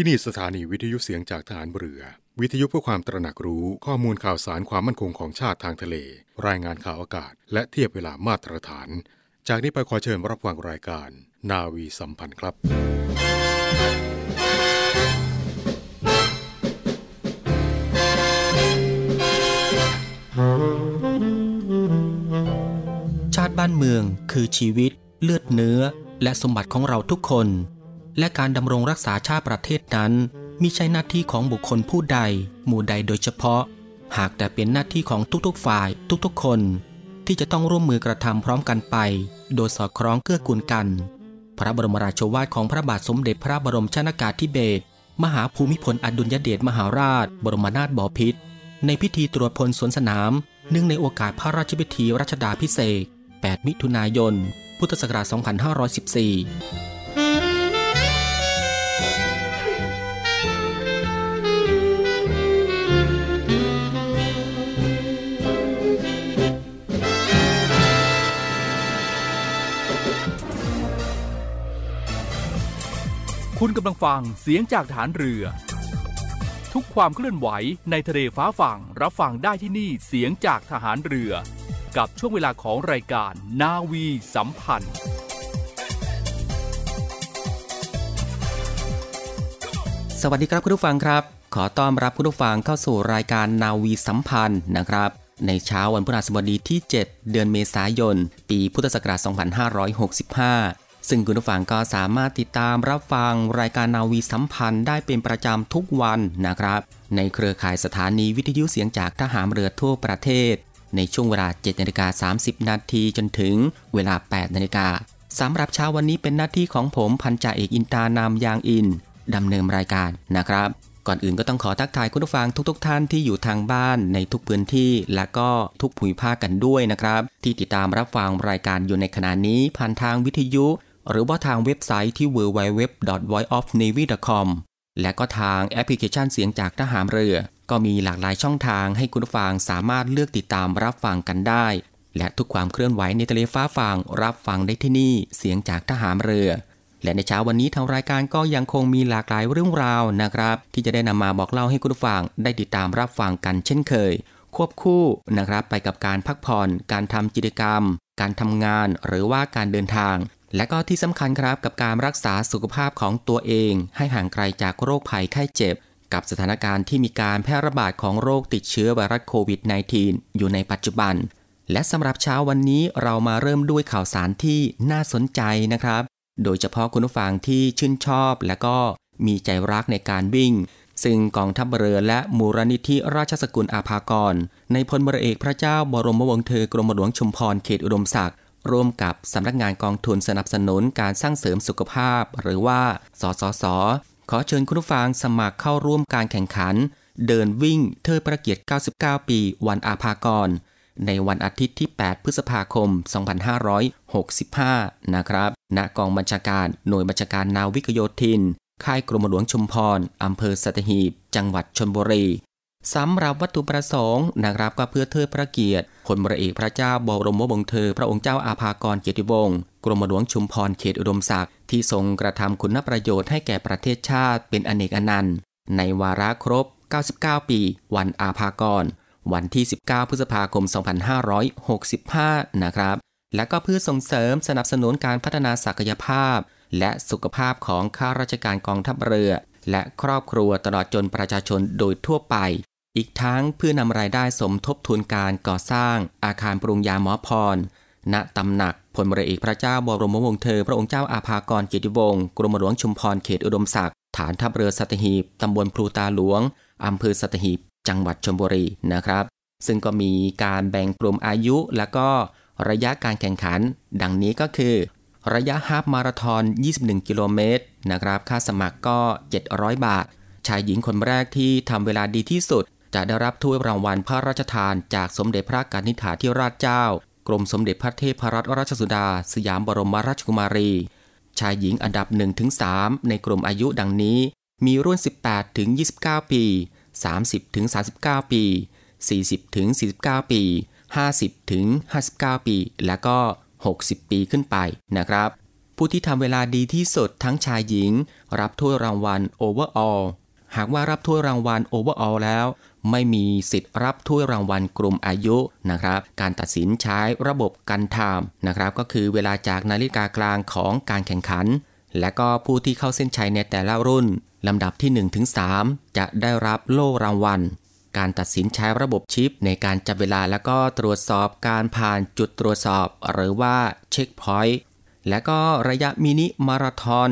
ที่นี่สถานีวิทยุเสียงจากฐานเรือ วิทยุเพื่อความตระหนักรู้ข้อมูลข่าวสารความมั่นคงของชาติทางทะเล รายงานข่าวอากาศ และเทียบเวลามาตรฐาน จากนี้ไปขอเชิญรับฟังรายการ นาวีสัมพันธ์ครับ ชาติบ้านเมืองคือชีวิต เลือดเนื้อ และสมบัติของเราทุกคน และการดำรงรักษาชาติประเทศนั้นมิใช่หน้าที่ของบุคคลผู้ใด หมู่ใดโดยเฉพาะ หากแต่เป็นหน้าที่ของทุกๆฝ่าย ทุกๆคน ที่จะต้องร่วมมือกระทำพร้อมกันไป โดยสอดคล้องเกื้อกูลกัน พระบรมราชวาทของพระบาทสมเด็จพระบรมชนากาธิเบศรมหาภูมิพลอดุลยเดชมหาราช บรมนาถบพิตรในพิธีตรวจพลสวนสนาม เนื่องในโอกาสพระราชพิธีรัชดาพิเศษ 8 มิถุนายน พุทธศักราช 2514 คุณกำลังฟังเสียงจากฐานเรือ ทุกความเคลื่อนไหวในทะเลฟ้าฝั่งรับฟังได้ที่นี่เสียงจากทหารเรือ กับช่วงเวลาของรายการนาวีสัมพันธ์ สวัสดีครับคุณผู้ฟังครับ ขอต้อนรับคุณผู้ฟังเข้าสู่รายการนาวีสัมพันธ์นะครับ ในเช้าวันพฤหัสบดีที่ 7 เดือนเมษายน ปีพุทธศักราช 2565 ซึ่งคุณผู้ฟังก็สามารถติดตามรับฟังรายการนาวีสัมพันธ์ได้เป็นประจำทุกวันนะครับ ในเครือข่ายสถานีวิทยุเสียงจากทหารเรือทั่วประเทศ ในช่วงเวลา7นาฬิกา30 นาทีจนถึงเวลา 8 นาฬิกาสำหรับเช้าวันนี้เป็นหน้าที่ของผมพันจ่าเอกอินตานามยางอินดำเนินรายการนะครับ ก่อนอื่นก็ต้องขอทักทายคุณผู้ฟังทุกๆทท่านที่อยู่ทางบ้านในทุกพื้นที่และก็ทุกภูมิภาคกันด้วยนะครับ ที่ติดตามรับฟังรายการอยู่ในขณะนี้ผ่านทางวิทยุ หรือว่าทางเว็บไซต์ที่ www.voiceofnavy.com และก็ทางแอปพลิเคชันเสียงจากทหารเรือ ก็มีหลากหลายช่องทางให้คุณฟังสามารถเลือกติดตามรับฟังกันได้ และทุกความเคลื่อนไหวในทะเลฟ้าฟังรับฟังได้ที่นี่เสียงจากทหารเรือ และในเช้าวันนี้ทางรายการก็ยังคงมีหลากหลายเรื่องราวนะครับ ที่จะได้นำมาบอกเล่าให้คุณฟังได้ติดตามรับฟังกันเช่นเคย ควบคู่นะครับไปกับการพักผ่อน การทำกิจกรรม การทำงาน หรือว่าการเดินทาง และก็ที่สำคัญครับกับการรักษาสุขภาพของตัวเอง ให้ห่างไกลจากโรคภัยไข้เจ็บ กับสถานการณ์ที่มีการแพร่ระบาดของโรคติดเชื้อไวรัสโควิด -19 อยู่ในปัจจุบัน และสำหรับเช้าวันนี้เรามาเริ่มด้วยข่าวสารที่น่าสนใจนะครับ โดยเฉพาะคุณผู้ฟังที่ชื่นชอบ และก็มีใจรักในการวิ่ง ซึ่งกองทัพเรือและมูลนิธิราชสกุลอาภากร ในพลบรเอกพระเจ้าบรมวงศ์เธอกรมหลวงชุมพรเขตอุดมศักดิ์ ร่วมกับสำนักงานกองทุนสนับสนุนการสร้างเสริมสุขภาพ หรือว่า สสส ขอเชิญคุณผู้ฟังสมัครเข้าร่วมการแข่งขัน เดินวิ่งเทิดพระเกียรติ 99 ปี วันอาภากร ในวันอาทิตย์ที่ 8 พฤษภาคม 2565 นะครับณกองบัญชาการหน่วยบัญชาการนาวิกโยธิน ค่ายกรมหลวงชุมพรอำเภอสัตหีบ จังหวัดชนบุรี สำหรับวัตถุประสงค์นะครับก็เพื่อเทิดพระเกียรติพลบรเอกพระเจ้าบรมวงศ์เธอ พระองค์เจ้าอาภากรเกียรติวงศ์กรมหลวงชุมพรเขตอุดมศักดิ์ที่ทรงกระทำคุณประโยชน์ให้แก่ประเทศชาติเป็นอเนกอนันต์ ในวาระครบ 99 ปี วันอาภากร วันที่ 19 พฤษภาคม 2565 นะครับ และก็เพื่อส่งเสริมสนับสนุนการพัฒนาศักยภาพ และสุขภาพของข้าราชการกองทัพเรือ และครอบครัวตลอดจนประชาชนโดยทั่วไป อีกทั้งเพื่อนำรายได้สมทบทุนการก่อสร้างอาคารปรุงยาหมอพร ณตำหนักพลบรเอกพระเจ้าบรมวงศ์เธอ พระองค์เจ้าอาภากรเกียรติวงศ์กรมหลวงชุมพรเขตอุดมศักดิ์ฐานทัพเรือสัตหีบตำบลพลูตาหลวงอำเภอสัตหีบ จังหวัดชลบุรีนะครับ ซึ่งก็มีการแบ่งกลุ่มอายุและก็ระยะการแข่งขัน ดังนี้ก็คือ ระยะฮาฟมาราธอน 21 กิโลเมตรนะครับ ค่าสมัครก็ 700 บาท ชายหญิงคนแรกที่ทำเวลาดีที่สุด จะได้รับถ้วยรางวัลพระราชทานจากสมเด็จพระกนิษฐาธิราชเจ้า กรมสมเด็จพระเทพรัตนราชสุดา สยามบรมราชกุมารี ชายหญิงอันดับ 1-3 ในกลุ่มอายุดังนี้ มีรุ่น 18-29 ปี 30-39 ปี 40-49 ปี 50-59 ปี และก็ 60 ปีขึ้นไปนะครับผู้ที่ทำเวลาดีที่สุดทั้งชายหญิง รับถ้วยรางวัล Overall หากว่ารับถ้วยรางวัล Overall แล้ว ไม่มีสิทธิ์รับถ้วยรางวัลกลุ่มอายุนะครับ การตัดสินใช้ระบบกันไทม์นะครับก็คือเวลาจากนาฬิกากลางของการแข่งขัน และก็ผู้ที่เข้าเส้นชัยในแต่ละรุ่นลำดับที่1ถึง3จะได้รับโล่รางวัล การตัดสินใช้ระบบชิป ในการจับเวลาแล้วก็ตรวจสอบการผ่านจุดตรวจสอบ หรือว่าเช็คพอยต์และก็ระยะมินิมาราทอน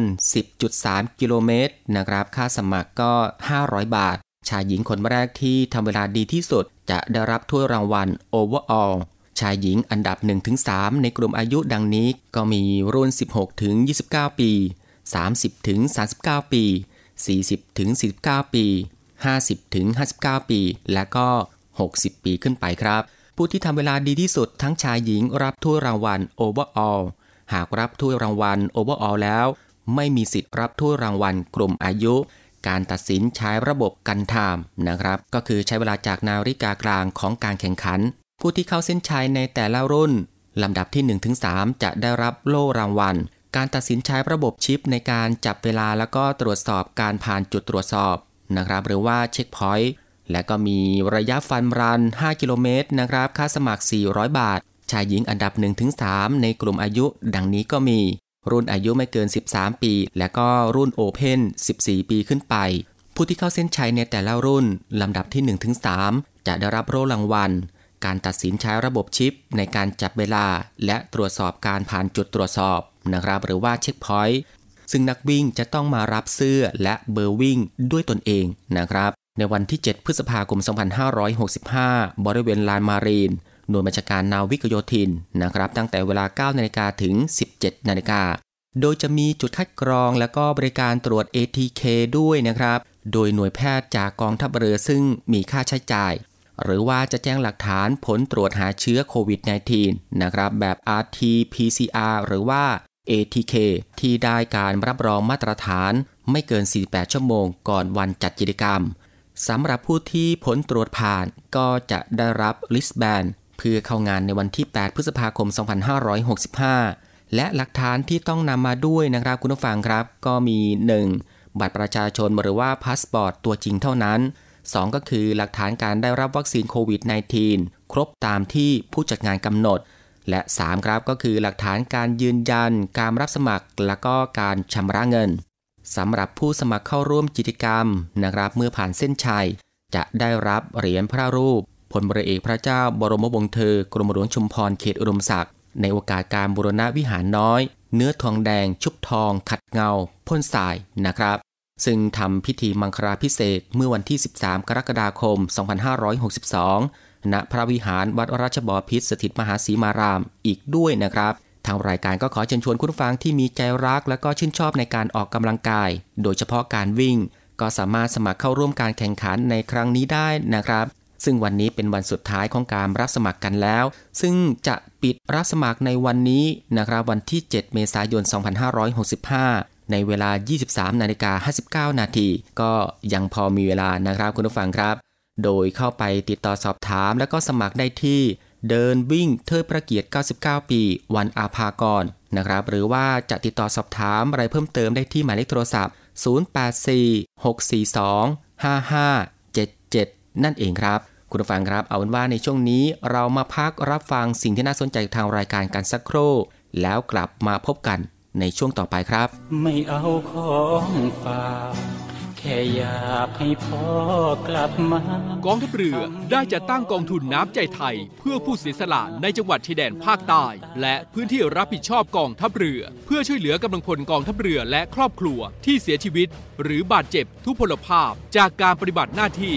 10.3 กิโลเมตรนะครับ ค่าสมัครก็ 500 บาท ชายหญิงคนแรกที่ทำเวลาดีที่สุด จะได้รับถ้วยรางวัล Overall ชายหญิงอันดับ 1-3 ในกลุ่มอายุดังนี้ก็มีรุ่น 16-29 ปี 30-39 ปี 40-49 ปี 50-59 ปี และก็ 60 ปีขึ้นไปครับ ผู้ที่ทำเวลาดีที่สุดทั้งชายหญิงรับถ้วยรางวัล Overall หากรับถ้วยรางวัล Overall แล้ว ไม่มีสิทธิ์รับถ้วยรางวัลกลุ่มอายุ การตัดสินใช้ระบบกันไทม์นะครับ ก็คือใช้เวลาจากนาฬิกากลางของการแข่งขัน ผู้ที่เข้าเส้นชัยในแต่ละรุ่นลำดับที่ 1-3 จะได้รับโล่รางวัล การตัดสินใช้ระบบชิปในการจับเวลาแล้วก็ตรวจสอบการผ่านจุดตรวจสอบนะครับ หรือว่าเช็คพอยต์และก็มีระยะฟันรัน 5 กิโลเมตรนะครับ ค่าสมัคร 400 บาท ชายหญิงอันดับ 1-3 ในกลุ่มอายุ ดังนี้ก็มี รุ่นอายุไม่เกิน 13 ปี และก็รุ่นโอเพน14 ปีขึ้นไป ผู้ที่เข้าเส้นชัยในแต่ละรุ่น ลำดับที่ 1-3 จะได้รับโล่รางวัล การตัดสินใช้ระบบชิป ในการจับเวลา และตรวจสอบการผ่านจุดตรวจสอบนะครับ หรือว่าเช็คพอยต์ซึ่งนักวิ่งจะต้องมารับเสื้อและเบอร์วิ่งด้วยตนเองนะครับ ในวันที่ 7 พฤษภาคม 2565 บริเวณลานมารีน หน่วยบัญชาการนาวิกโยธินนะครับตั้งแต่เวลา 9 นาฬิกาถึง 17 นาฬิกา โดยจะมีจุดคัดกรองและก็บริการตรวจ ATK ด้วยนะครับ โดยหน่วยแพทย์จากกองทัพเรือซึ่งมีค่าใช้จ่าย หรือว่าจะแจ้งหลักฐานผลตรวจหาเชื้อโควิด -19 นะครับแบบ RT-PCR หรือว่า ATK ที่ได้การรับรองมาตรฐานไม่เกิน 48 ชั่วโมงก่อนวันจัดกิจกรรมสำหรับผู้ที่ผลตรวจผ่านก็จะได้รับลิสแบน เพื่อเข้างานในวันที่ 8 พฤษภาคม 2565 และหลักฐานที่ต้องนำมาด้วยนะครับคุณผู้ฟังครับ ก็มี 1. บัตรประชาชนหรือว่าพาสปอร์ตตัวจริงเท่านั้น 2. ก็คือหลักฐานการได้รับวัคซีนโควิด -19 ครบตามที่ผู้จัดงานกำหนด และ 3 ครับก็คือหลักฐานการยืนยัน การรับสมัคร และก็การชำระเงินสำหรับผู้สมัครเข้าร่วมกิจกรรมนะครับเมื่อผ่านเส้นชัย จะได้รับเหรียญพระรูป พลเรือเอกพระเจ้าบรมวงศ์เธอกรมหลวงชุมพรเขตอุดมศักดิ์ในโอกาสการบูรณะวิหารน้อย เนื้อทองแดง ชุบทอง ขัดเงาพ่นสายนะครับ ซึ่งทำพิธีมังคลาพิเศษเมื่อวันที่ 13 กรกฎาคม 2562 ณพระวิหารวัดราชบอพิตรสถิตมหาสีมารามอีกด้วยนะครับ ทางรายการก็ขอเชิญชวนคุณฟังที่มีใจรักและก็ชื่นชอบในการออกกำลังกาย โดยเฉพาะการวิ่ง ก็สามารถสมัครเข้าร่วมการแข่งขันในครั้งนี้ได้นะครับ ซึ่งวันนี้เป็นวันสุดท้ายของการรับสมัครกันแล้ว ซึ่งจะปิดรับสมัครในวันนี้นะครับวันที่ 7 เมษายน 2565 ในเวลา 23นาฬิกา59 นาที ก็ยังพอมีเวลานะครับคุณผู้ฟังครับ โดยเข้าไปติดต่อสอบถามและก็สมัครได้ที่เดินวิ่งเทิดพระเกียรติ 99 ปี วันอาภากรนะครับ หรือว่าจะติดต่อสอบถามอะไรเพิ่มเติมได้ที่หมายเลขโทรศัพท์ 08464255 นั่นเองครับ คุณผู้ฟังครับ เอาเป็นว่าในช่วงนี้เรามาพักรับฟังสิ่งที่น่าสนใจทางรายการกันสักครู่ แล้วกลับมาพบกันในช่วงต่อไปครับ ไม่เอาของฝากแค่อยากให้พ่อกลับมากองทัพเรือได้จัดตั้งกองทุนน้ำใจไทย เพื่อผู้เสียสละในจังหวัดชายแดนภาคใต้และพื้นที่รับผิดชอบกองทัพเรือ เพื่อช่วยเหลือกำลังพลกองทัพเรือและครอบครัวที่เสียชีวิต หรือบาดเจ็บทุพพลภาพจากการปฏิบัติหน้าที่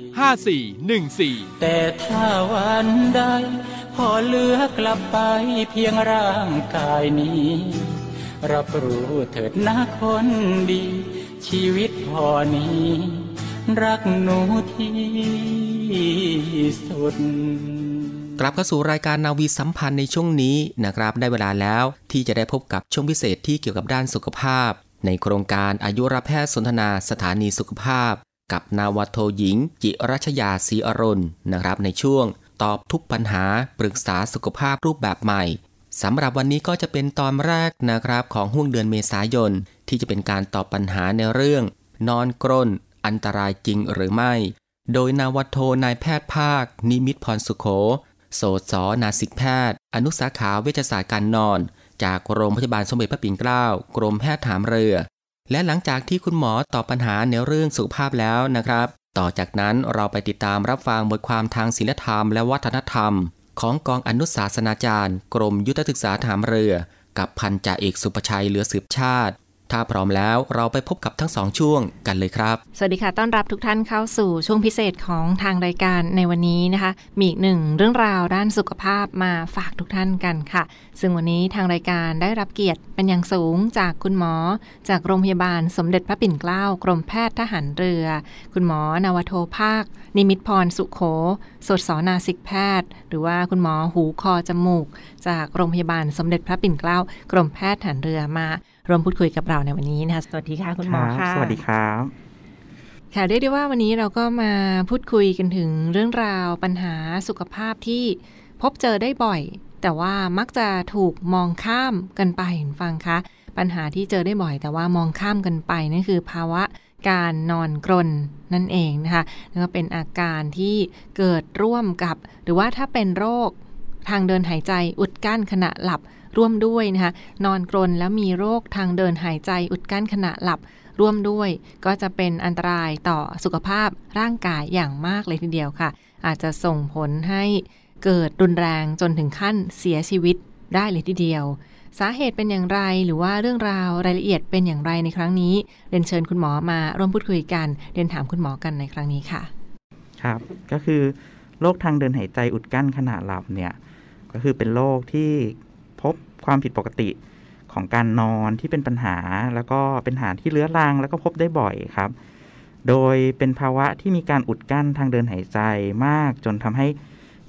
5414 แต่ถ้าวันใด พอเหลือกลับไปเพียงร่างกายนี้ รับรู้เถิดนะคนดี ชีวิตพอนี้ รักหนูที่สุดกลับเข้าสู่รายการนาวีสัมพันธ์ในช่วงนี้นะครับได้เวลาแล้วที่จะได้พบกับช่วงพิเศษที่เกี่ยวกับด้านสุขภาพ ในโครงการอายุรแพทย์สนทนาสถานีสุขภาพ กับนาวโทหญิง จิรัชยาศรีอรุณนะครับ ในช่วง ตอบทุกปัญหาปรึกษาสุขภาพรูปแบบใหม่สำหรับวันนี้ก็จะเป็นตอนแรกนะครับของห่วงเดือนเมษายน ที่จะเป็นการตอบปัญหาในเรื่อง นอนกรนอันตรายจริงหรือไม่ โดยนาวโทนายแพทย์ภาค นิมิตพรสุขโข โสสนาสิกแพทย์ อนุสาขาเวชศาสตร์การนอน จากโรงพยาบาลสมเด็จพระปิ่นเกล้า กรมแพทย์ถามเรือ และหลังจากที่คุณหมอตอบปัญหาในเรื่องสุขภาพแล้วนะครับ ต่อจากนั้นเราไปติดตามรับฟังบทความทางศิลธรรมและวัฒนธรรม ของกองอนุสาสนาจารย์ กรมยุทธศึกษาถามเรือ กับพันจ่าเอกสุประชัยเหลือสืบชาติ ถ้าพร้อมแล้วเราไปพบกับทั้งสองช่วงกันเลยครับ สวัสดีค่ะ ต้อนรับทุกท่านเข้าสู่ช่วงพิเศษของทางรายการในวันนี้นะคะ มีอีกหนึ่งเรื่องราวด้านสุขภาพมาฝากทุกท่านกันค่ะ ซึ่งวันนี้ทางรายการได้รับเกียรติเป็นอย่างสูงจากคุณหมอ จากโรงพยาบาลสมเด็จพระปิ่นเกล้ากรมแพทย์ทหารเรือ คุณหมอนาวโทภาค นิมิตพรสุขโข สดสอนาสิกแพทย์ หรือว่าคุณหมอหูคอจมูก จากโรงพยาบาลสมเด็จพระปิ่นเกล้ากรมแพทย์ทหารเรือมา ร่วมพูดคุยกับเราในวันนี้นะคะสวัสดีค่ะคุณหมอค่ะ สวัสดีครับค่ะเรียกได้ว่าวันนี้เราก็มาพูดคุยกันถึงเรื่องราวปัญหาสุขภาพที่พบเจอได้บ่อย แต่ว่ามักจะถูกมองข้ามกันไปฟังคะปัญหาที่เจอได้บ่อย แต่ว่ามองข้ามกันไปนั่นคือภาวะการนอนกรนนั่นเองนะคะแล้วก็เป็นอาการที่เกิดร่วมกับ หรือว่าถ้าเป็นโรคทางเดินหายใจอุดกั้นขณะหลับ ร่วมด้วยนะคะนอนกรนแล้วมีโรคทางเดินหายใจอุดกั้นขณะหลับร่วมด้วยก็จะเป็นอันตรายต่อสุขภาพร่างกายอย่างมากเลยทีเดียวค่ะ อาจจะส่งผลให้เกิดรุนแรงจนถึงขั้นเสียชีวิตได้เลยทีเดียว สาเหตุเป็นอย่างไรหรือว่าเรื่องราวรายละเอียดเป็นอย่างไรในครั้งนี้เรียนเชิญคุณหมอมาร่วมพูดคุยกันเรียนถามคุณหมอกันในครั้งนี้ค่ะ ครับ ก็คือโรคทางเดินหายใจอุดกั้นขณะหลับเนี่ยก็คือเป็นโรคที่ ความผิดปกติของการนอนที่เป็นปัญหา แล้วก็เป็นปัญหาที่เลื้อรังแล้วก็พบได้บ่อยครับ โดยเป็นภาวะที่มีการอุดกั้นทางเดินหายใจมากจนทำให้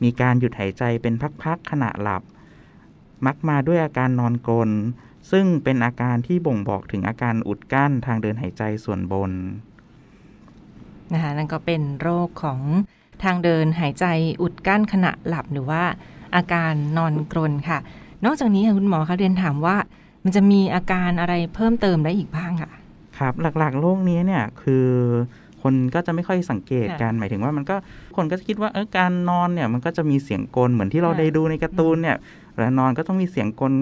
มีการหยุดหายใจเป็นพักๆขณะหลับ มักมาด้วยอาการนอนกลนซึ่งเป็นอาการที่บ่งบอกถึงอาการอุดกั้นทางเดินหายใจส่วนบนนะคะนั่นก็เป็นโรคของทางเดินหายใจอุดกั้นขณะหลับหรือว่าอาการนอนกรนค่ะ นอกจากนี้ค่ะคุณหมอคะเรียนถามว่า มันจะมีอาการอะไรเพิ่มเติมได้อีกบ้างค่ะ ครับหลักๆโรคนี้เนี่ยคือคนก็จะไม่ค่อยสังเกตกันค่ะหมายถึงว่ามันก็คนก็จะคิดว่าเออการนอนเนี่ยมันก็จะมีเสียงกลเหมือนที่เราค่ะได้ดูในการ์ตูนเนี่ยเวลานอนก็ต้องมีเสียงกล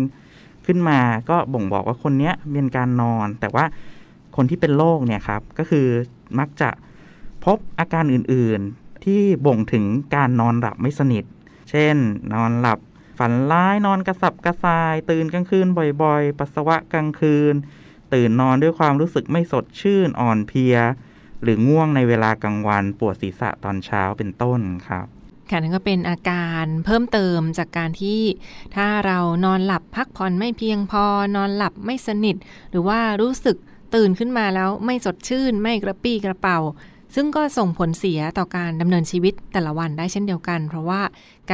ขึ้นมา ก็บ่งบอกว่าคนเนี้ยเป็นการนอน แต่ว่าคนที่เป็นโรคเนี่ยครับก็คือมักจะพบอาการอื่นๆที่บ่งถึงการนอนหลับไม่สนิท เช่น นอนหลับ ฝันร้ายนอนกระสับกระส่าย ตื่นกลางคืนบ่อยๆ ปัสสาวะกลางคืน ตื่นนอนด้วยความรู้สึกไม่สดชื่นอ่อนเพลีย หรือง่วงในเวลากลางวันปวดศีรษะตอนเช้าเป็นต้นครับค่ะนั่นก็เป็นอาการเพิ่มเติมจากการที่ถ้าเรานอนหลับพักผ่อนไม่เพียงพอนอนหลับไม่สนิท หรือว่ารู้สึกตื่นขึ้นมาแล้วไม่สดชื่น ไม่กระปี้กระเป๋า ซึ่งก็ส่งผลเสียต่อการดำเนินชีวิตแต่ละวันได้เช่นเดียวกัน เพราะว่า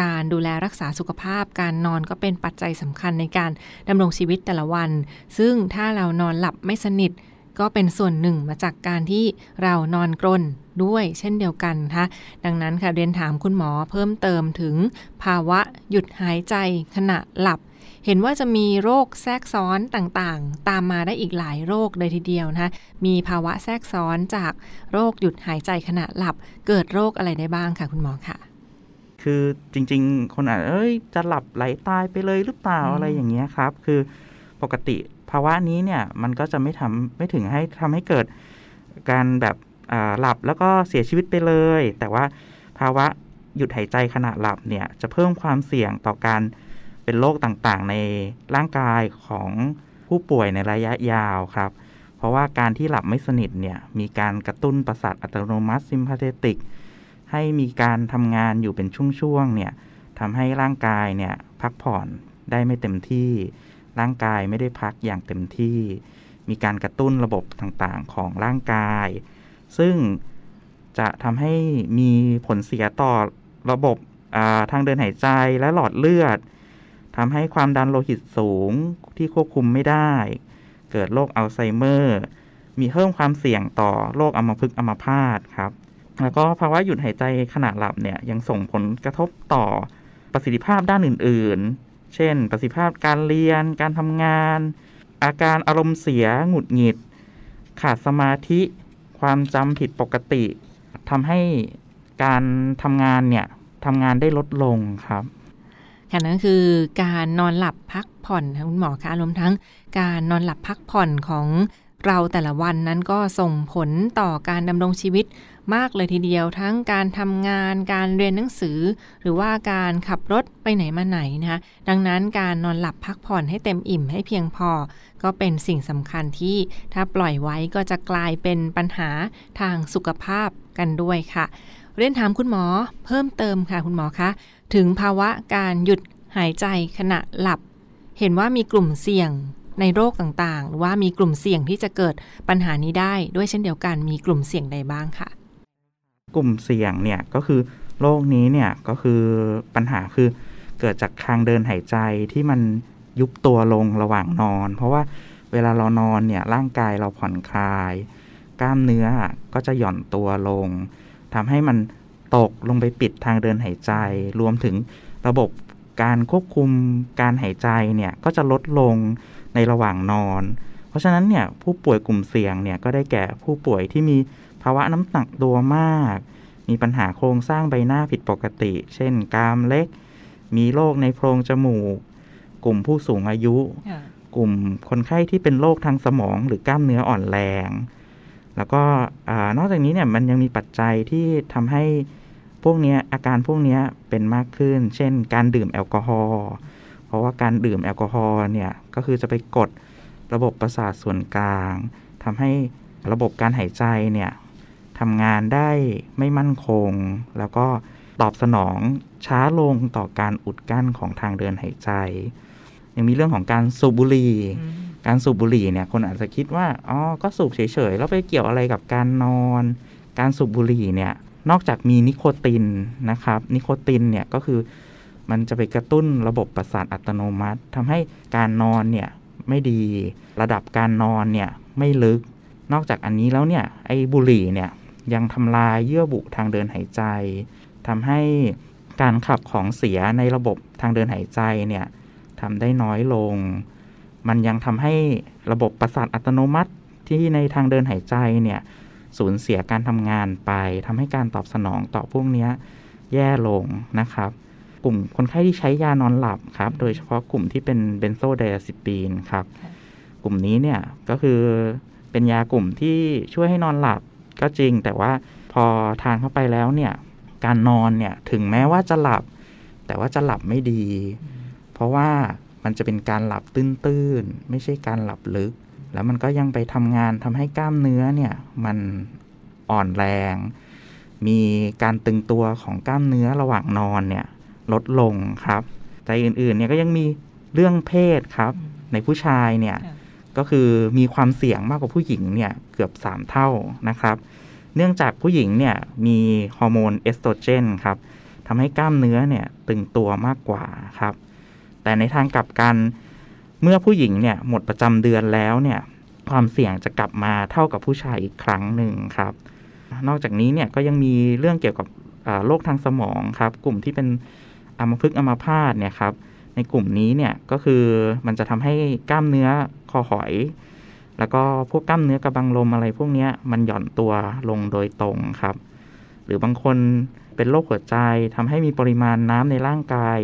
การดูแลรักษาสุขภาพ การนอนก็เป็นปัจจัยสำคัญในการดำรงชีวิตแต่ละวัน ซึ่งถ้าเรานอนหลับไม่สนิทก็เป็นส่วนหนึ่งมาจากการที่เรานอนกรนด้วยเช่นเดียวกันนะคะดังนั้นค่ะเรียนถามคุณหมอเพิ่มเติมถึงภาวะหยุดหายใจขณะหลับ เห็นว่าจะมีโรคแทรกซ้อนต่างๆ ตามมาได้อีกหลายโรคเลยทีเดียวนะคะมีภาวะแทรกซ้อนจากโรคหยุดหายใจขณะหลับ เกิดโรคอะไรได้บ้างค่ะคุณหมอค่ะคือจริง ๆ คนอาจจะเอ้ยจะหลับไหลตายไปเลยหรือเปล่าอืมอะไรอย่างเงี้ยครับ คือปกติภาวะนี้เนี่ยมันก็จะไม่ทำไม่ถึงให้ทำให้เกิดการแบบอ่าหลับแล้วก็เสียชีวิตไปเลย แต่ว่าภาวะหยุดหายใจขณะหลับเนี่ยจะเพิ่มความเสี่ยงต่อการ เป็นโรคต่างๆ ในร่างกายของผู้ป่วยในระยะยาวครับ เพราะว่าการที่หลับไม่สนิทเนี่ยมีการกระตุ้นประสาทอัตโนมัติซิมพาเทติก ให้มีการทำงานอยู่เป็นช่วงๆเนี่ยทำให้ร่างกายเนี่ยพักผ่อนได้ไม่เต็มที่ ร่างกายไม่ได้พักอย่างเต็มที่ มีการกระตุ้นระบบต่างๆของร่างกาย ซึ่งจะทำให้มีผลเสียต่อระบบทางเดินหายใจและหลอดเลือด ทำให้ความดันโลหิตสูงที่ควบคุมไม่ได้ เกิดโรคอัลไซเมอร์ มีเพิ่มความเสี่ยงต่อโรคอัมพฤกษ์อัมพาตครับ แล้วก็ภาวะหยุดหายใจขณะหลับเนี่ยยังส่งผลกระทบต่อประสิทธิภาพด้านอื่น ๆ เช่น ประสิทธิภาพการเรียน การทำงาน อาการอารมณ์เสีย หงุดหงิด ขาดสมาธิ ความจำผิดปกติทำให้การทำงานเนี่ยทำงานได้ลดลงครับ ค่ะนั่นคือการนอนหลับพักผ่อนคุณหมอคะรวมทั้งการนอนหลับพักผ่อนของเราแต่ละวันนั้นก็ส่งผลต่อการดำรงชีวิตมากเลยทีเดียว ทั้งการทำงานการเรียนหนังสือ หรือว่าการขับรถไปไหนมาไหนนะคะดังนั้นการนอนหลับพักผ่อนให้เต็มอิ่มให้เพียงพอ ก็เป็นสิ่งสำคัญที่ถ้าปล่อยไว้ก็จะกลายเป็นปัญหาทางสุขภาพกันด้วยค่ะ เรียนถามคุณหมอเพิ่มเติมค่ะคุณหมอคะ ถึงภาวะการหยุดหายใจขณะหลับ เห็นว่ามีกลุ่มเสี่ยงในโรคต่างๆ หรือว่ามีกลุ่มเสี่ยงที่จะเกิดปัญหานี้ได้ ด้วยเช่นเดียวกันมีกลุ่มเสี่ยงใดบ้างค่ะ กลุ่มเสี่ยงเนี่ยก็คือโรคนี้เนี่ยก็คือปัญหาคือเกิดจากทางเดินหายใจที่มันยุบตัวลงระหว่างนอน เพราะว่าเวลาเรานอนเนี่ยร่างกายเราผ่อนคลาย กล้ามเนื้อก็จะหย่อนตัวลง ทำให้มันตกลงไปปิดทางเดินหายใจ รวมถึงระบบการควบคุมการหายใจเนี่ยก็จะลดลงในระหว่างนอน เพราะฉะนั้นเนี่ยผู้ป่วยกลุ่มเสี่ยงเนี่ยก็ได้แก่ผู้ป่วยที่มีภาวะน้ำหนักตัวมาก มีปัญหาโครงสร้างใบหน้าผิดปกติ เช่นกรามเล็ก มีโรคในโพรงจมูก กลุ่มผู้สูงอายุ กลุ่มคนไข้ที่เป็นโรคทางสมองหรือกล้ามเนื้ออ่อนแรง แล้วก็นอกจากนี้เนี่ยมันยังมีปัจจัยที่ทำให้พวกนี้อาการพวกนี้เป็นมากขึ้น เช่น การดื่มแอลกอฮอล์เพราะว่าการดื่มแอลกอฮอล์เนี่ยก็คือจะไปกดระบบประสาทส่วนกลางทำให้ระบบการหายใจเนี่ยทำงานได้ไม่มั่นคง แล้วก็ตอบสนองช้าลงต่อการอุดกั้นของทางเดินหายใจ ยังมีเรื่องของการสูบบุหรี่ การสูบบุหรี่เนี่ยคนอาจจะคิดว่าอ๋อก็สูบเฉยๆแล้วไปเกี่ยวอะไรกับการนอน การสูบบุหรี่เนี่ยนอกจากมีนิโคตินนะครับ นิโคตินเนี่ยก็คือมันจะไปกระตุ้นระบบประสาทอัตโนมัติทำให้การนอนเนี่ยไม่ดีระดับการนอนเนี่ยไม่ลึก นอกจากอันนี้แล้วเนี่ยไอ้บุหรี่เนี่ยยังทำลายเยื่อบุทางเดินหายใจทำให้การขับของเสียในระบบทางเดินหายใจเนี่ยทำได้น้อยลง มันยังทำให้ระบบประสาทอัตโนมัติที่ในทางเดินหายใจเนี่ยสูญเสียการทำงานไปทำให้การตอบสนองต่อพวกนี้แย่ลงนะครับ กลุ่มคนไข้ที่ใช้ยานอนหลับครับ โดยเฉพาะกลุ่มที่เป็นเบนโซไดอะซิปีนครับ กลุ่มนี้เนี่ยก็คือเป็นยากลุ่มที่ช่วยให้นอนหลับก็จริง แต่ว่าพอทานเข้าไปแล้วเนี่ยการนอนเนี่ยถึงแม้ว่าจะหลับ แต่ว่าจะหลับไม่ดี เพราะว่า มันจะเป็นการหลับตื้นๆ ไม่ใช่การหลับลึก แล้วมันก็ยังไปทำงานทำให้กล้ามเนื้อเนี่ยมันอ่อนแรง มีการตึงตัวของกล้ามเนื้อระหว่างนอนเนี่ยลดลงครับแต่อื่นๆเนี่ยก็ยังมีเรื่องเพศครับ ในผู้ชายเนี่ยก็คือมีความเสี่ยงมากกว่าผู้หญิงเนี่ยเกือบสามเท่านะครับ เนื่องจากผู้หญิงเนี่ยมีฮอร์โมนเอสโตรเจนครับทำให้กล้ามเนื้อเนี่ยตึงตัวมากกว่าครับ แต่ในทางกลับกันเมื่อผู้หญิงเนี่ยหมดประจำเดือนแล้วเนี่ยความเสี่ยงจะกลับมาเท่ากับผู้ชายอีกครั้งหนึ่งครับ นอกจากนี้เนี่ยก็ยังมีเรื่องเกี่ยวกับโรคทางสมองครับ กลุ่มที่เป็นอัมพฤกษ์อัมพาตเนี่ยครับในกลุ่มนี้เนี่ยก็คือมันจะทำให้กล้ามเนื้อคอหอย แล้วก็พวกกล้ามเนื้อกระบังลมอะไรพวกนี้มันหย่อนตัวลงโดยตรงครับ หรือบางคนเป็นโรคหัวใจทำให้มีปริมาณน้ำในร่างกาย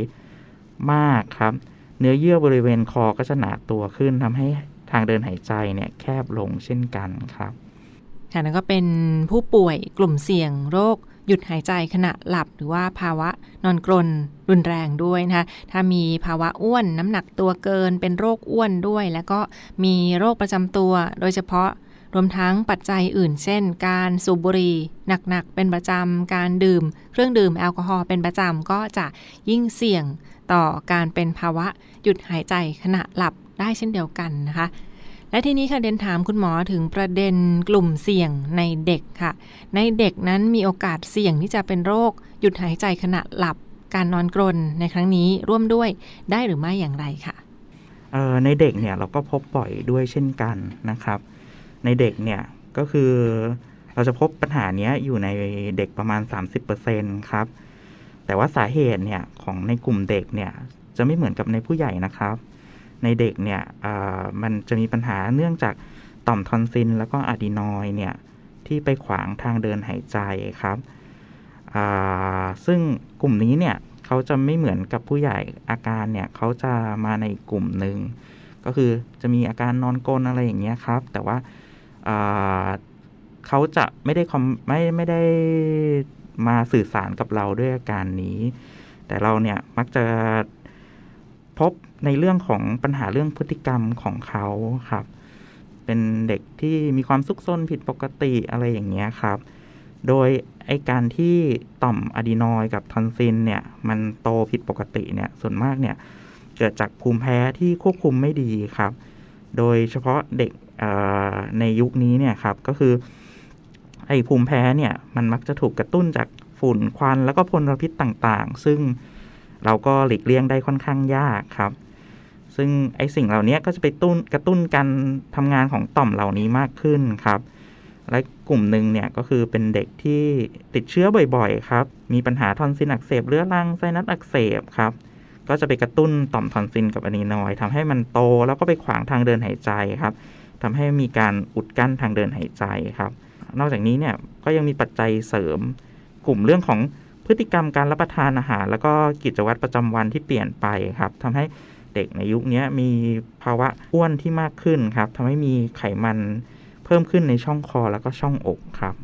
มากครับ เนื้อเยื่อบริเวณคอก็จะหนาตัวขึ้นทำให้ทางเดินหายใจเนี่ยแคบลงเช่นกันครับค่ะนั่นก็เป็นผู้ป่วยกลุ่มเสี่ยงโรคหยุดหายใจขณะหลับหรือว่าภาวะนอนกรนรุนแรงด้วยนะคะถ้ามีภาวะอ้วนน้ำหนักตัวเกินเป็นโรคอ้วนด้วย แล้วก็มีโรคประจำตัว โดยเฉพาะรวมทั้งปัจจัยอื่น เช่น การสูบบุหรี่หนักๆเป็นประจำการดื่ม เครื่องดื่มแอลกอฮอล์เป็นประจำก็จะยิ่งเสี่ยง ต่อการเป็นภาวะหยุดหายใจขณะหลับได้เช่นเดียวกันนะคะ และทีนี้ค่ะเดนถามคุณหมอถึงประเด็นกลุ่มเสี่ยงในเด็กค่ะ ในเด็กนั้นมีโอกาสเสี่ยงที่จะเป็นโรค หยุดหายใจขณะหลับ การนอนกรนในครั้งนี้ร่วมด้วยได้หรือไม่อย่างไรค่ะในเด็กเนี่ยเราก็พบบ่อยด้วยเช่นกันนะครับ ในเด็กเนี่ยก็คือเราจะพบปัญหานี้อยู่ในเด็กประมาณ 30%ครับ แต่ว่าสาเหตุเนี่ยของในกลุ่มเด็กเนี่ยจะไม่เหมือนกับในผู้ใหญ่นะครับ ในเด็กเนี่ยมันจะมีปัญหาเนื่องจากต่อมทอนซิลแล้วก็อะดีนอยเนี่ยที่ไปขวางทางเดินหายใจครับ ซึ่งกลุ่มนี้เนี่ยเขาจะไม่เหมือนกับผู้ใหญ่อาการเนี่ยเขาจะมาในกลุ่มหนึ่งก็คือจะมีอาการนอนกลนอะไรอย่างเงี้ยครับ แต่ว่าเขาจะไม่ได้ไม่ไม่ได้ มาสื่อสารกับเราด้วยอาการนี้ แต่เราเนี่ยมักจะพบในเรื่องของปัญหาเรื่องพฤติกรรมของเขาครับ เป็นเด็กที่มีความซุกซนผิดปกติอะไรอย่างเงี้ยครับ โดยไอการที่ต่อมอะดีนอยกับทอนซิลเนี่ย มันโตผิดปกติเนี่ย ส่วนมากเนี่ย เกิดจากภูมิแพ้ที่ควบคุมไม่ดีครับ โดยเฉพาะเด็กในยุคนี้เนี่ยครับ ก็คือ ไอภูมิแพ้เนี่ยมันมักจะถูกกระตุ้นจากฝุ่นควันแล้วก็พลพิษต่างๆ ซึ่งเราก็หลีกเลี่ยงได้ค่อนข้างยากครับ ซึ่งไอสิ่งเหล่านี้ก็จะไปตุ้นกระตุ้นการทำงานของต่อมเหล่านี้มากขึ้นครับ และกลุ่มหนึ่งเนี่ยก็คือเป็นเด็กที่ติดเชื้อบ่อยๆ ครับ มีปัญหาทอนซิลอักเสบเรื้อรังไซนัสอักเสบครับก็จะไปกระตุ้นต่อมทอนซิลกับอะนีนอยทำให้มันโตแล้วก็ไปขวางทางเดินหายใจครับทำให้มีการอุดกั้นทางเดินหายใจครับ นอกจากนี้เนี่ยก็ยังมีปัจจัยเสริมกลุ่มเรื่องของพฤติกรรมการรับประทานอาหาร แล้วก็กิจวัตรประจำวันที่เปลี่ยนไปครับทำให้เด็กในยุคนี้มีภาวะอ้วนที่มากขึ้นครับทำให้มีไขมันเพิ่มขึ้นในช่องคอแล้วก็ช่องอกครับ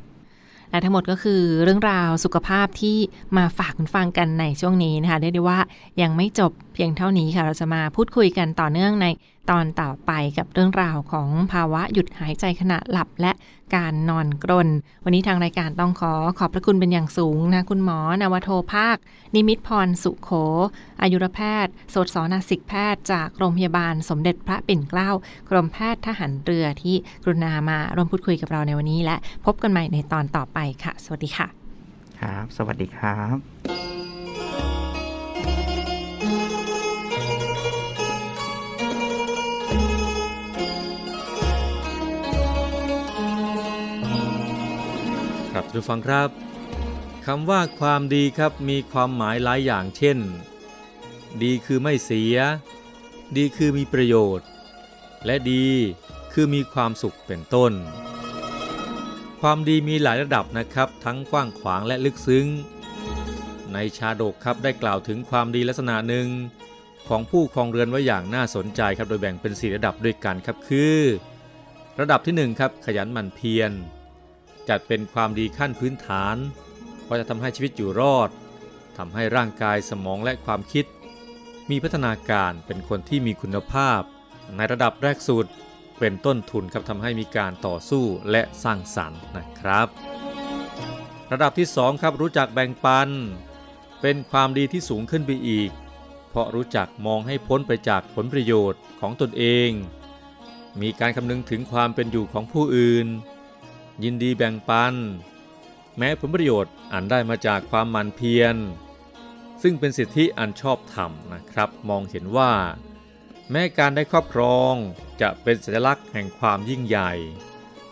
และทั้งหมดก็คือเรื่องราวสุขภาพที่มาฝากคุณฟังกันในช่วงนี้นะคะได้ได้ว่ายังไม่จบเพียงเท่านี้ค่ะ เราจะมาพูดคุยกันต่อเนื่องใน ตอนต่อไปกับเรื่องราวของภาวะหยุดหายใจขณะหลับและการนอนกรน วันนี้ทางรายการต้องขอขอบพระคุณเป็นอย่างสูงนะ คุณหมอนวโทภาค นิมิตพรสุขโข อายุรแพทย์ โสตสนาสิกแพทย์ จากโรงพยาบาลสมเด็จพระปิ่นเกล้ากรมแพทย์ทหารเรือที่กรุณามาร่วมพูดคุยกับเราในวันนี้ และพบกันใหม่ในตอนต่อไปค่ะ สวัสดีค่ะ ครับ สวัสดีครับ ครับทุกฟังครับคำว่าความดีครับมีความหมายหลายอย่างเช่น ดีคือไม่เสีย ดีคือมีประโยชน์ และดีคือมีความสุขเป็นต้น ความดีมีหลายระดับนะครับ ทั้งกว้างขวางและลึกซึ้ง ในชาดกครับได้กล่าวถึงความดีลักษณะหนึ่ง ของผู้ครองเรือนไว้อย่างน่าสนใจครับโดยแบ่งเป็น 4 ระดับด้วยกันครับคือ ระดับที่1ครับขยันหมั่นเพียร จัดเป็นความดีขั้นพื้นฐาน เพราะจะทำให้ชีวิตอยู่รอดทำให้ร่างกายสมองและความคิด มีพัฒนาการเป็นคนที่มีคุณภาพ ในระดับแรกสุดเป็นต้นทุนครับทำให้มีการต่อสู้และสร้างสรรค์นะครับ ระดับที่ 2 ครับรู้จักแบ่งปัน เป็นความดีที่สูงขึ้นไปอีก เพราะรู้จักมองให้พ้นไปจากผลประโยชน์ของตนเอง มีการคำนึงถึงความเป็นอยู่ของผู้อื่น ยินดีแบ่งปัน แม้ผลประโยชน์อันได้มาจากความหมั่นเพียร ซึ่งเป็นสิทธิอันชอบธรรมนะครับ มองเห็นว่า แม้การได้ครอบครองจะเป็นสัญลักษณ์แห่งความยิ่งใหญ่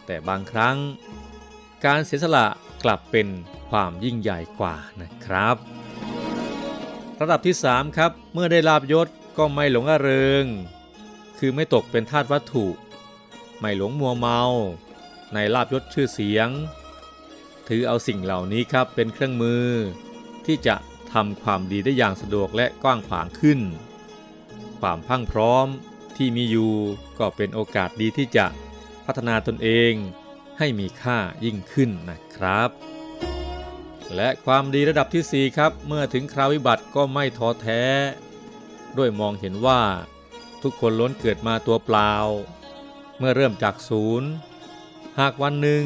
แต่บางครั้ง การเสียสละกลับเป็นความยิ่งใหญ่กว่านะครับ ระดับที่ 3 ครับ เมื่อได้ลาบยศก็ไม่หลงอเริง คือไม่ตกเป็นทาสวัตถุ ไม่หลงมัวเมา ในลาบยศชื่อเสียง ถือเอาสิ่งเหล่านี้ครับเป็นเครื่องมือ ที่จะทำความดีได้อย่างสะดวกและกว้างขวางขึ้น ความพังพร้อมที่มีอยู่ก็เป็นโอกาสดีที่จะพัฒนาตนเองให้มีค่ายิ่งขึ้นนะครับ และความดีระดับที่ 4 ครับ เมื่อถึงคราววิบัติก็ไม่ท้อแท้ ด้วยมองเห็นว่า ทุกคนล้นเกิดมาตัวเปล่า เมื่อเริ่มจากศูนย์ หากวันหนึ่ง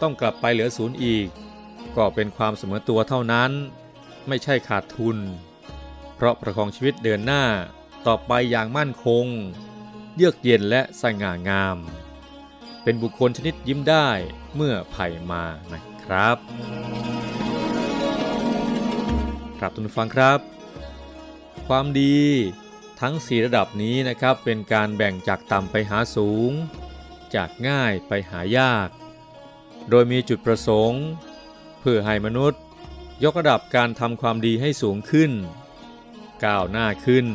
ต้องกลับไปเหลือศูนย์อีก ก็เป็นความเสมอตัวเท่านั้น ไม่ใช่ขาดทุน เพราะประคองชีวิตเดินหน้าต่อไปอย่างมั่นคง เยือกเย็นและสง่างาม เป็นบุคคลชนิดยิ้มได้เมื่อไผ่มานะครับครับทุกฟังครับ ความดีทั้ง 4 ระดับนี้นะครับเป็นการแบ่งจากต่ำไปหาสูง จากง่ายไปหายาก โดยมีจุดประสงค์ เพื่อให้มนุษย์ ยกระดับการทำความดีให้สูงขึ้น ก้าวหน้าขึ้น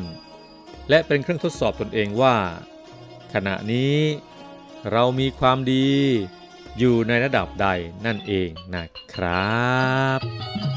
และเป็นเครื่องทดสอบตนเองว่า ขณะนี้เรามีความดีอยู่ในระดับใดนั่นเองนะครับ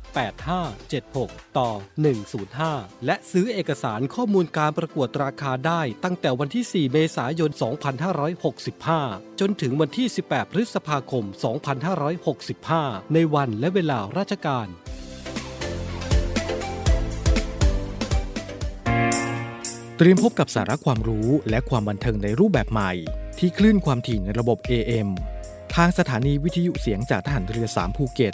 8576 ต่อ 105 และซื้อเอกสารข้อมูลการประกวดราคาได้ตั้งแต่วันที่ 4 เมษายน 2565 จนถึงวันที่ 18 พฤษภาคม 2565 ในวันและเวลาราชการเตรียมพบกับสาระความรู้และความบันเทิงในรูปแบบใหม่ ที่คลื่นความถี่ในระบบ AM ทางสถานีวิทยุเสียงจากทหารเรือ 3 ภูเก็ต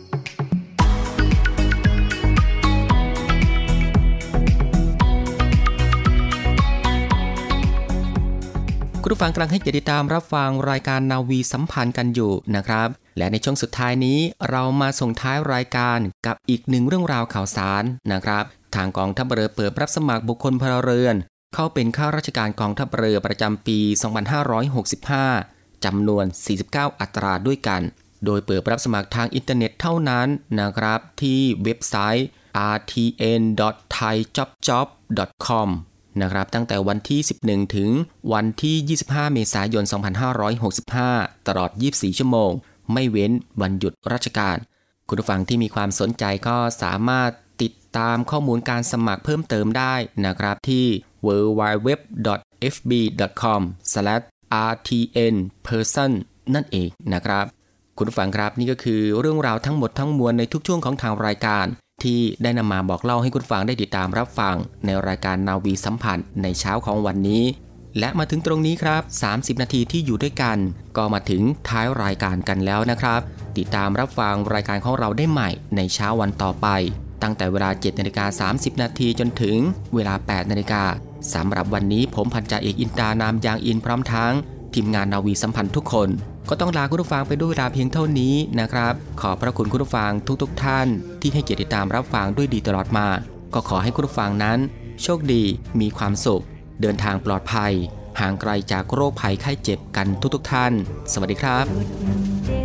ผู้ฟังกำลังให้ติดตามรับฟังรายการนาวีสัมพันธ์กันอยู่นะครับ และในช่วงสุดท้ายนี้เรามาส่งท้ายรายการกับอีกหนึ่งเรื่องราวข่าวสารนะครับ ทางกองทัพเรือเปิดรับสมัครบุคคลพลเรือน เข้าเป็นข้าราชการกองทัพเรือประจำปี 2565จำนวน 49 อัตราด้วยกัน โดยเปิดรับสมัครทางอินเทอร์เน็ตเท่านั้นนะครับที่เว็บไซต์ rtn.thaijobjob.com นะครับตั้งแต่วันที่ 11 ถึงวันที่ 25 เมษายน 2565 ตลอด 24 ชั่วโมง ไม่เว้นวันหยุดราชการ คุณผู้ฟังที่มีความสนใจก็สามารถติดตามข้อมูลการสมัครเพิ่มเติมได้นะครับที่ www.fb.com/rtnperson นั่นเองนะครับ คุณผู้ฟังครับนี่ก็คือเรื่องราวทั้งหมดทั้งมวลในทุกช่วงของทางรายการ ที่ได้นำมาบอกเล่าให้คุณฟังได้ติดตามรับฟัง ในรายการนาวีสัมพันธ์ในเช้าของวันนี้ และมาถึงตรงนี้ครับ 30 นาทีที่อยู่ด้วยกัน ก็มาถึงท้ายรายการกันแล้วนะครับ ติดตามรับฟังรายการของเราได้ใหม่ในเช้าวันต่อไป ตั้งแต่เวลา7นาฬิกา30 นาทีจนถึงเวลา 8 นาฬิกาสำหรับวันนี้ผมพันจ่าเอกอินตานามยางอินพร้อมทั้งทีมงานนาวีสัมพันธ์ทุกคน ก็ต้องลาคุณผู้ฟังไปด้วยเวลาเพียงเท่านี้นะครับ ขอพระคุณคุณผู้ฟังทุกๆทท่าน ที่ให้เกียรติตามรับฟังด้วยดีตลอดมา ก็ขอให้คุณผู้ฟังนั้น โชคดี มีความสุข เดินทางปลอดภัย ห่างไกลจากโรคภัยไข้เจ็บกันทุกๆทท่าน สวัสดีครับ